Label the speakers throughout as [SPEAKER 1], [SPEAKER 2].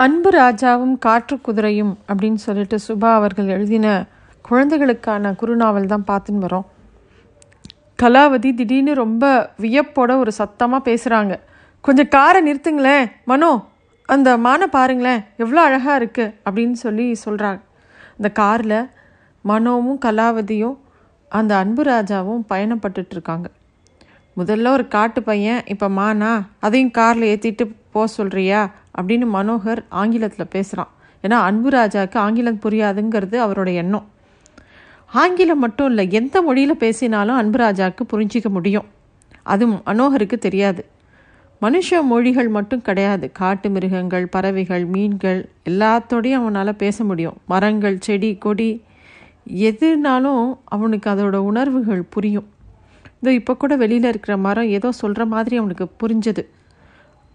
[SPEAKER 1] அன்பு ராஜாவும் காற்று குதிரையும் அப்படின்னு சொல்லிட்டு சுபா அவர்கள் எழுதின குழந்தைகளுக்கான குறுநாவல் தான் பார்த்துன்னு வரோம். கலாவதி திடீர்னு ரொம்ப வியப்போட ஒரு சத்தமாக பேசுகிறாங்க கொஞ்சம் காரை நிறுத்துங்களேன் மனோ அந்த மானை பாருங்களேன் எவ்வளோ அழகாக இருக்குது அப்படின்னு சொல்லி சொல்கிறாங்க அந்த காரில் மனோவும் கலாவதியும் அந்த அன்பு ராஜாவும் பயணப்பட்டுட்டு இருக்காங்க. முதல்ல ஒரு காட்டு பையன் இப்போ மானா அதையும் காரில் ஏற்றிட்டு போக சொல்கிறியா அப்படின்னு மனோகர் ஆங்கிலத்தில் பேசுகிறான் ஏன்னா அன்பு ராஜாவுக்கு ஆங்கிலம் புரியாதுங்கிறது அவரோட எண்ணம். ஆங்கிலம் மட்டும் இல்லை எந்த மொழியில் பேசினாலும் அன்பு ராஜாவுக்கு புரிஞ்சிக்க முடியும். அது மனோகருக்கு தெரியாது. மனுஷ மொழிகள் மட்டும் கிடையாது. காட்டு மிருகங்கள் பறவைகள் மீன்கள் எல்லாத்தோடையும் அவனால் பேச முடியும். மரங்கள் செடி கொடி எதுனாலும் அவனுக்கு அதோட உணர்வுகள் புரியும். இதோ இப்போ கூட வெளியில் இருக்கிற மரம் ஏதோ சொல்கிற மாதிரி அவனுக்கு புரிஞ்சது.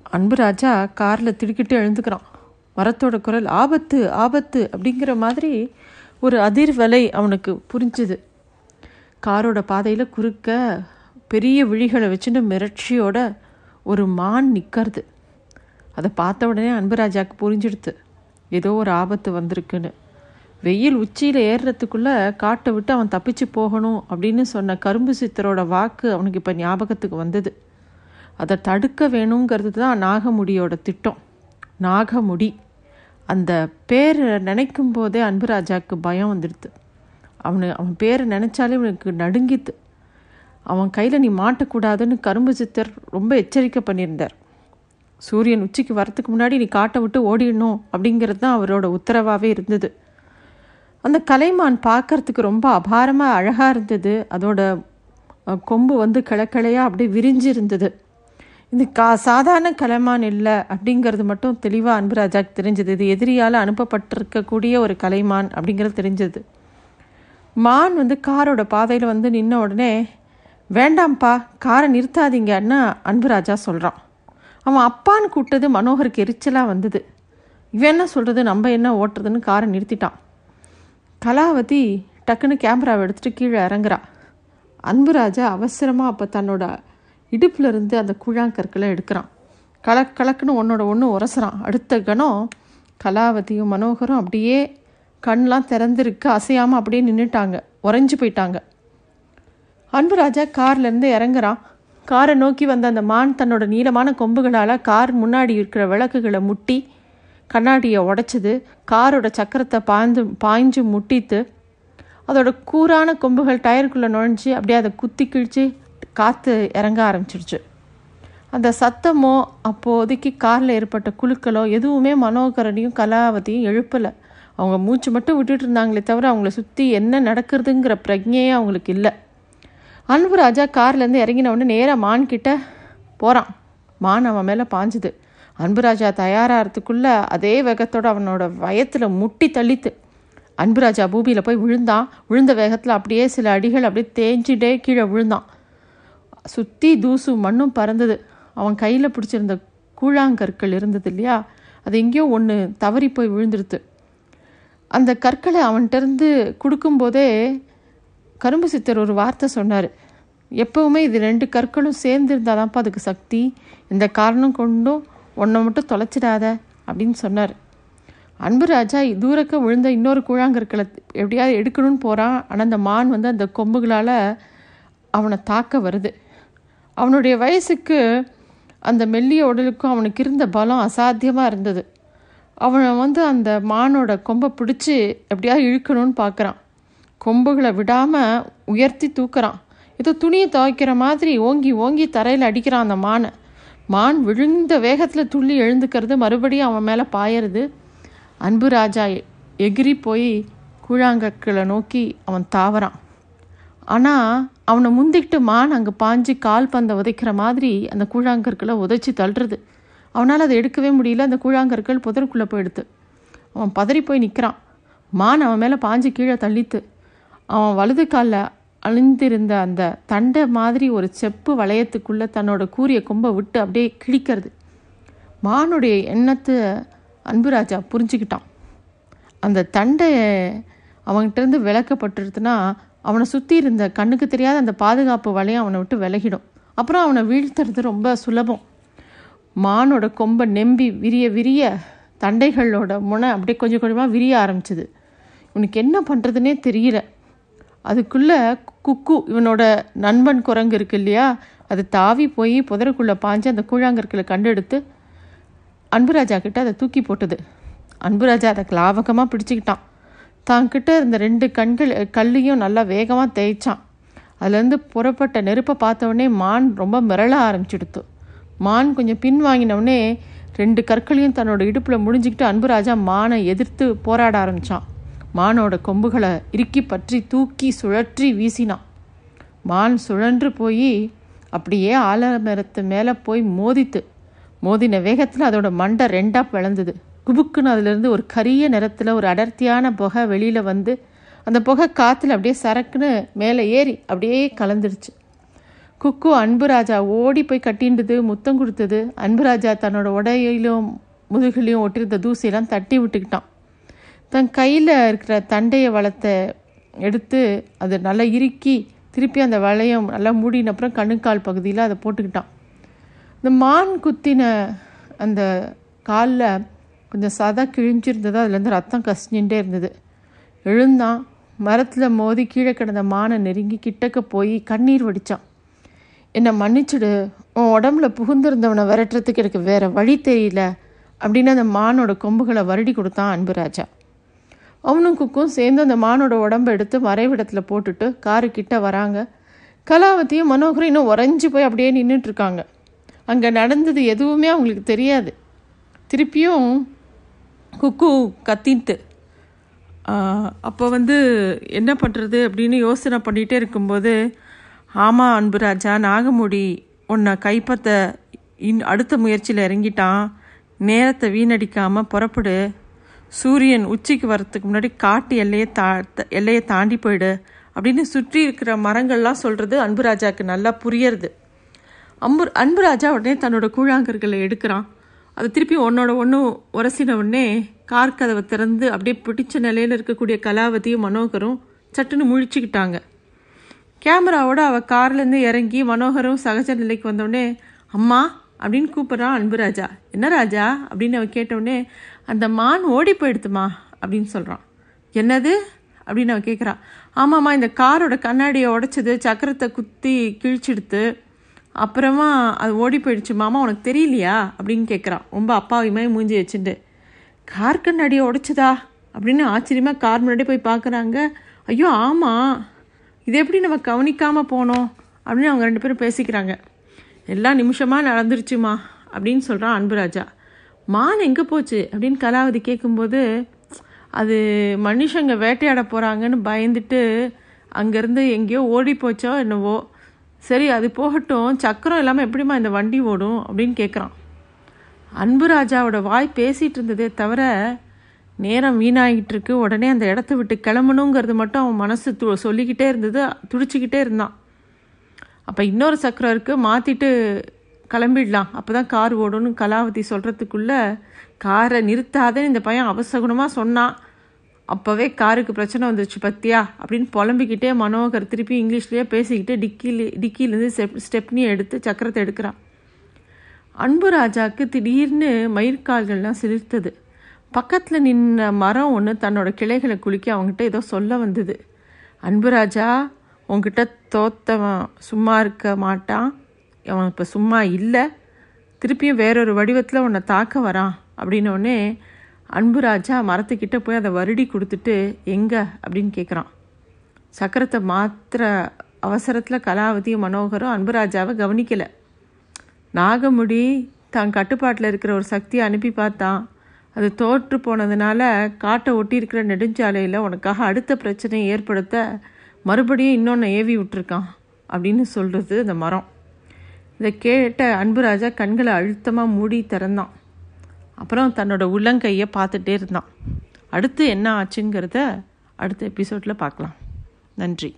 [SPEAKER 1] அன்பு ராஜா காரில் திடுக்கிட்டு எழுந்துக்கிறான். மரத்தோட குரல் ஆபத்து ஆபத்து அப்படிங்கிற மாதிரி ஒரு அதிர்வலை அவனுக்கு புரிஞ்சுது. காரோட பாதையில் குறுக்க பெரிய விழிகளை வச்சுட்டு மிரட்சியோட ஒரு மான் நிற்கிறது அதை பார்த்த உடனே அன்புராஜாவுக்கு புரிஞ்சிடுது ஏதோ ஒரு ஆபத்து வந்திருக்குன்னு. வெயில் உச்சியில் ஏறுறதுக்குள்ளே காட்டை விட்டு அவன் தப்பிச்சு போகணும் அப்படின்னு சொன்ன கரும்பு சித்தரோட வாக்கு அவனுக்கு இப்போ ஞாபகத்துக்கு வந்தது. அதை தடுக்க வேணுங்கிறது தான் நாகமுடியோட திட்டம். நாகமுடி. அந்த பேரை நினைக்கும் போதே அன்புராஜாவுக்கு பயம் வந்துடுது. அவனு அவன் பேரை நினச்சாலே இவனுக்கு நடுங்கித்து அவன் கையில் நீ மாட்டக்கூடாதுன்னு கரும்பு சித்தர் ரொம்ப எச்சரிக்கை பண்ணியிருந்தார். சூரியன் உச்சிக்கு வரத்துக்கு முன்னாடி நீ காட்டை விட்டு ஓடிடணும் அப்படிங்கிறது தான் அவரோட உத்தரவாகவே இருந்தது. அந்த கலைமான் பார்க்கறதுக்கு ரொம்ப அபாரமாக அழகாக இருந்தது. அதோட கொம்பு வந்து கிளக்கிளையாக அப்படியே விரிஞ்சு இருந்தது இது கா சாதாரண கலைமான் இல்லை அப்படிங்கிறது மட்டும் தெளிவாக அன்புராஜாக்கு தெரிஞ்சது. இது எதிரியால் அனுப்பப்பட்டிருக்கக்கூடிய ஒரு கலைமான் அப்படிங்கிறது தெரிஞ்சது. மான் வந்து காரோட பாதையில் வந்து நின்ன உடனே வேண்டாம்ப்பா காரை நிறுத்தாதீங்கன்னு அன்புராஜா சொல்கிறான் அவன் அப்பான்னு கூப்பிட்டது மனோகருக்கு எரிச்சலாக வந்தது. இவன் என்ன சொல்கிறது நம்ம என்ன ஓட்டுறதுன்னு காரை நிறுத்திட்டான். கலாவதி டக்குன்னு கேமராவை எடுத்துகிட்டு கீழே இறங்குறா. அன்புராஜா அவசரமாக அப்போ தன்னோட இடுப்பில் இருந்து அந்த கூழாங்கற்களை எடுக்கிறான். கலக் கலக்குன்னு ஒன்னோட ஒன்று உரசுறான். அடுத்த கணம் கலாவதியும் மனோகரும் அப்படியே கண்லாம் திறந்துருக்கு. அசையாமல் அப்படியே நின்றுட்டாங்க உறைஞ்சு போயிட்டாங்க. அன்புராஜா கார்லேருந்து இறங்குறான். காரை நோக்கி வந்த அந்த மான் தன்னோட நீளமான கொம்புகளால் கார் முன்னாடி இருக்கிற விளக்குகளை முட்டி கண்ணாடியை உடைச்சது. காரோட சக்கரத்தை பாய்ந்து பாய்ஞ்சு முட்டித்து அதோட கூரான கொம்புகள் டயருக்குள்ளே நுழைஞ்சு அப்படியே அதை குத்தி கிழிச்சு காற்று இறங்க ஆரம்பிச்சிடுச்சு அந்த சத்தமோ அப்போதைக்கு காரில் ஏற்பட்ட குழுக்களோ எதுவுமே மனோகரனையும் கலாவதியும் எழுப்பலை. அவங்க மூச்சு மட்டும் விட்டுட்டு இருந்தாங்களே தவிர அவங்கள சுற்றி என்ன நடக்கிறதுங்கிற பிரஜையே அவங்களுக்கு இல்லை. அன்பு ராஜா கார்லேருந்து இறங்கின உடனே நேராக மான் கிட்ட போகிறான் மான் அவன் மேலே பாஞ்சுது. அன்புராஜா தயாராகிறதுக்குள்ளே அதே வேகத்தோடு அவனோட வயத்தில் முட்டி தள்ளித்து அன்புராஜா பூமியில் போய் விழுந்தான். விழுந்த வேகத்தில் அப்படியே சில அடிகள் அப்படியே தேஞ்சிட்டே கீழே விழுந்தான். சுற்றி தூசு மண்ணும் பறந்தது. அவன் கையில் பிடிச்சிருந்த கூழாங்கற்கள் இருந்தது இல்லையா? அது எங்கேயோ ஒன்று தவறி போய் விழுந்துருது. அந்த கற்களை அவன்கிட்டருந்து கொடுக்கும்போதே கரும்பு சித்தர் ஒரு வார்த்தை சொன்னார். எப்பவுமே இது ரெண்டு கற்களும் சேர்ந்து இருந்தாதான்ப்பா அதுக்கு சக்தி. இந்த காரணம் கொண்டும் ஒன்றை மட்டும் தொலைச்சிடாத அப்படின்னு சொன்னார். அன்பு ராஜா தூரக்க விழுந்த இன்னொரு கூழாங்கற்களை எப்படியாவது எடுக்கணும்னு போகிறான் ஆனால் அந்த மான் வந்து அந்த கொம்புகளால் அவனை தாக்க வருது. அவனுடைய வயசுக்கு அந்த மெல்லிய உடலுக்கும் அவனுக்கு இருந்த பலம் அசாத்தியமாக இருந்தது. அவனை வந்து அந்த மானோட கொம்பை பிடிச்சி எப்படியாவது இழுக்கணும்னு பார்க்குறான் கொம்புகளை விடாமல் உயர்த்தி தூக்குறான். ஏதோ துணியை துவைக்கிற மாதிரி ஓங்கி ஓங்கி தரையில் அடிக்கிறான் அந்த மானை. மான் விழுந்த வேகத்தில் துள்ளி எழுந்துக்கிறது மறுபடியும் அவன் மேலே பாயறது. அன்பு ராஜா எகிரி போய் கூழாங்கற்களை நோக்கி அவன் தாவறான். ஆனால் அவனை முந்திக்கிட்டு மான் அங்கே பாஞ்சு கால் பந்தை உதைக்கிற மாதிரி அந்த கூழாங்கற்களை உதைச்சி தள்ளுறது. அவனால் அதை எடுக்கவே முடியல. அந்த கூழாங்கற்கள் புதருக்குள்ளே போயிடுது அவன் பதறி போய் நிற்கிறான். மான் அவன் மேலே பாஞ்சு கீழே தள்ளித்து அவன் வலது காலில் அழிந்திருந்த அந்த தண்டை மாதிரி ஒரு செப்பு வளையத்துக்குள்ளே தன்னோட கூரிய கொம்பை விட்டு அப்படியே கிழிக்கிறது. மானுடைய எண்ணத்தை அன்புராஜா புரிஞ்சுக்கிட்டான். அந்த தண்டை அவங்ககிட்டருந்து விளக்கப்பட்டுருதுன்னா அவனை சுற்றி இருந்த கண்ணுக்கு தெரியாத அந்த பாதுகாப்பு வலையம் அவனை விட்டு விலகிடும். அப்புறம் அவனை வீழ்த்துறது ரொம்ப சுலபம். மானோட கொம்பை நெம்பி விரிய விரிய தண்டைகளோட முனை அப்படியே கொஞ்சம் கொஞ்சமாக விரிய ஆரம்பிச்சுது. இவனுக்கு என்ன பண்ணுறதுனே தெரியல. அதுக்குள்ளே குக்கு இவனோட நண்பன் குரங்கு இருக்கு இல்லையா? அது தாவி போய் புதருக்குள்ளே பாஞ்சு அந்த கூழாங்கற்களை கண்டெடுத்து அன்புராஜா கிட்ட அதை தூக்கி போட்டது. அன்புராஜா அதை லாவகமாக பிடிச்சிக்கிட்டான். தான் கிட்ட இருந்த ரெண்டு கண்கள் கல்லையும் நல்லா வேகமாக தேய்ச்சான். அதுலேருந்து புறப்பட்ட நெருப்பை பார்த்தவொடனே மான் ரொம்ப மிரள ஆரம்பிச்சிடுத்து. மான் கொஞ்சம் பின் வாங்கினவுடனே ரெண்டு கற்களையும் தன்னோட இடுப்பில் முடிஞ்சுக்கிட்டு அன்புராஜா மானை எதிர்த்து போராட ஆரம்பித்தான் மானோட கொம்புகளை இறுக்கி பற்றி தூக்கி சுழற்றி வீசினான். மான் சுழன்று போய் அப்படியே ஆலமரத்து மேலே போய் மோதித்து மோதின வேகத்தில் அதோட மண்டை ரெண்டாக பிளந்தது. குபுக்குன்னு அதுலேருந்து ஒரு கரிய நிறத்தில் ஒரு அடர்த்தியான புகை வெளியில் வந்து அந்த புகை காற்றுல அப்படியே சரக்குன்னு மேலே ஏறி அப்படியே கலந்துடுச்சு குக்கு அன்புராஜா ஓடி போய் கட்டின்றது முத்தம் கொடுத்தது. அன்புராஜா தன்னோட உடையிலும் முதுகிலையும் ஒட்டிருந்த தூசியெல்லாம் தட்டி விட்டுக்கிட்டான். தன் கையில் இருக்கிற தண்டையை வளத்தை எடுத்து அதை நல்லா இறுக்கி திருப்பி அந்த வளையம் நல்லா மூடின அப்புறம் கண்ணுக்கால் பகுதியில் அதை போட்டுக்கிட்டான். இந்த மான் குத்தின அந்த காலில் கொஞ்சம் சதை கிழிஞ்சிருந்தது அதுலேருந்து ரத்தம் கசிஞ்சுட்டே இருந்தது. எழுந்தான் மரத்தில் மோதி கீழே கிடந்த மானை நெருங்கி கிட்டக்க போய் கண்ணீர் வடித்தான் என்னை மன்னிச்சுடு. உன் உடம்புல புகுந்திருந்தவனை விரட்டுறதுக்கு எனக்கு வேறு வழி தெரியல அப்படின்னு அந்த மானோட கொம்புகளை வருடி கொடுத்தான் அன்புராஜா. அவனும் குக்கும் சேர்ந்து அந்த மானோட உடம்பை எடுத்து மறைவிடத்தில் போட்டுட்டு காரு கிட்ட வராங்க. கலாவதியும் மனோகரும் இன்னும் உறைஞ்சி போய் அப்படியே நின்றுட்டுருக்காங்க அங்கே நடந்தது எதுவுமே அவங்களுக்கு தெரியாது. திருப்பியும் குக்கு கத்தின்ட்டு. அப்போ வந்து என்ன பண்ணுறது அப்படின்னு யோசனை பண்ணிகிட்டே இருக்கும்போது ஆமாம் அன்புராஜா நாகமுடி உன்னை கைப்பற்ற இன் அடுத்த முயற்சியில் இறங்கிட்டான். நேரத்தை வீணடிக்காமல் புறப்படு. சூரியன் உச்சிக்கு வர்றதுக்கு முன்னாடி காட்டு எல்லையை தா எல்லையை தாண்டி போயிடு அப்படின்னு சுற்றி இருக்கிற மரங்கள்லாம் சொல்கிறது அன்புராஜாவுக்கு நல்லா புரியறது. அம்பு அன்புராஜா உடனே தன்னோட கூழாங்கற்களை எடுக்கிறான். அதை திருப்பி ஒன்னோட ஒன்று உரசின உடனே கார் கதவை திறந்து அப்படியே பிடிச்ச நிலையில் இருக்கக்கூடிய கலாவதியும் மனோகரும் சட்டுன்னு முழிச்சுக்கிட்டாங்க. கேமராவோட அவள் கார்லேருந்து இறங்கி மனோகரும் சகஜ நிலைக்கு வந்தோடனே அம்மா அப்படின்னு கூப்பிட்றான் அன்புராஜா. என்ன ராஜா? அப்படின்னு அவன் கேட்டவுடனே அந்த மான் ஓடி போயிடுத்துமா? அப்படின்னு சொல்கிறான் என்னது? அப்படின்னு அவன் கேட்குறான் ஆமாம்மா இந்த காரோட கண்ணாடியை உடைச்சது சக்கரத்தை குத்தி கிழிச்சிடுத்து அப்புறமா அது ஓடி போயிடுச்சு மாமா உனக்கு தெரியலையா? அப்படின்னு கேட்குறான் ரொம்ப அப்பாவியுமே மூஞ்சி வச்சுட்டு கார் கண்ணாடியை உடைச்சதா? அப்படின்னு ஆச்சரியமாக கார் முன்னாடி போய் பார்க்குறாங்க ஐயோ ஆமாம் இது எப்படி நம்ம கவனிக்காமல் போனோம்? அப்படின்னு அவங்க ரெண்டு பேரும் பேசிக்கிறாங்க. எல்லாம் நிமிஷமாக நடந்துருச்சுமா? அப்படின்னு சொல்கிறான் அன்புராஜா. மான் எங்கே போச்சு? அப்படின்னு கலாவதி கேட்கும்போது அது மனுஷங்க வேட்டையாட போகிறாங்கன்னு பயந்துட்டு அங்கேருந்து எங்கேயோ ஓடி போச்சோ என்னவோ? சரி அது போகட்டும். சக்கரம் இல்லாமல் எப்படிம்மா இந்த வண்டி ஓடும் அப்படின்னு கேட்குறான் அன்பு ராஜாவோட வாய் பேசிகிட்டு இருந்ததே தவிர நேரம் வீணாகிட்டு இருக்கு. உடனே அந்த இடத்த விட்டு கிளம்பணுங்கிறது மட்டும் அவன் மனசு து சொல்லிக்கிட்டே இருந்தது. துடிச்சிக்கிட்டே இருந்தான். அப்போ இன்னொரு சக்கரம் இருக்குது மாற்றிட்டு கிளம்பிடலாம். அப்போ தான் கார் ஓடும்னு கலாவதி சொல்கிறதுக்குள்ளே காரை நிறுத்தாதேன்னு இந்த பையன் அவசகுணமாக சொன்னான். அப்போவே காருக்கு பிரச்சனை வந்துச்சு பத்தியா? அப்படின்னு புலம்பிக்கிட்டே மனோகர் திருப்பி இங்கிலீஷ்லேயே பேசிக்கிட்டு டிக்கில டிக்கிலேருந்து ஸ்டெப் ஸ்டெப்னி எடுத்து சக்கரத்தை எடுக்கிறான். அன்பு ராஜாவுக்கு திடீர்னு மயிர்கால்கள்லாம் சிலிர்த்தது. பக்கத்தில் நின்ன மரம் ஒன்று தன்னோட கிளைகளை குலுக்கி அவங்ககிட்ட ஏதோ சொல்ல வந்தது. அன்பு ராஜா உங்ககிட்ட தோத்தவன் சும்மா இருக்க மாட்டான். அவன் இப்போ சும்மா இல்லை. திருப்பியும் வேறொரு வடிவத்தில் உன்னை தாக்க வரான். அப்படின்னோடனே அன்புராஜா மரத்துக்கிட்ட போய் அதை வருடி கொடுத்துட்டு எங்கே? அப்படின்னு கேட்குறான் சக்கரத்தை மாத்திர அவசரத்தில் கலாவதியும் மனோகரும் அன்புராஜாவை கவனிக்கலை. நாகமுடி தான் கட்டுப்பாட்டில் இருக்கிற ஒரு சக்தியை அனுப்பி பார்த்தான். அது தோற்று போனதுனால காட்டை ஒட்டி இருக்கிற நெடுஞ்சாலையில் உனக்காக அடுத்த பிரச்சனையை ஏற்படுத்த மறுபடியும் இன்னொன்று ஏவி விட்டுருக்கான் அப்படின்னு சொல்கிறது அந்த மரம். இதை கேட்ட அன்புராஜா கண்களை அழுத்தமாக மூடி திறந்தான். அப்புறம் தன்னோட உள்ளங்கையை பார்த்துட்டே இருந்தான். அடுத்து என்ன ஆச்சுங்கிறத அடுத்த எபிசோடில் பார்க்கலாம். நன்றி.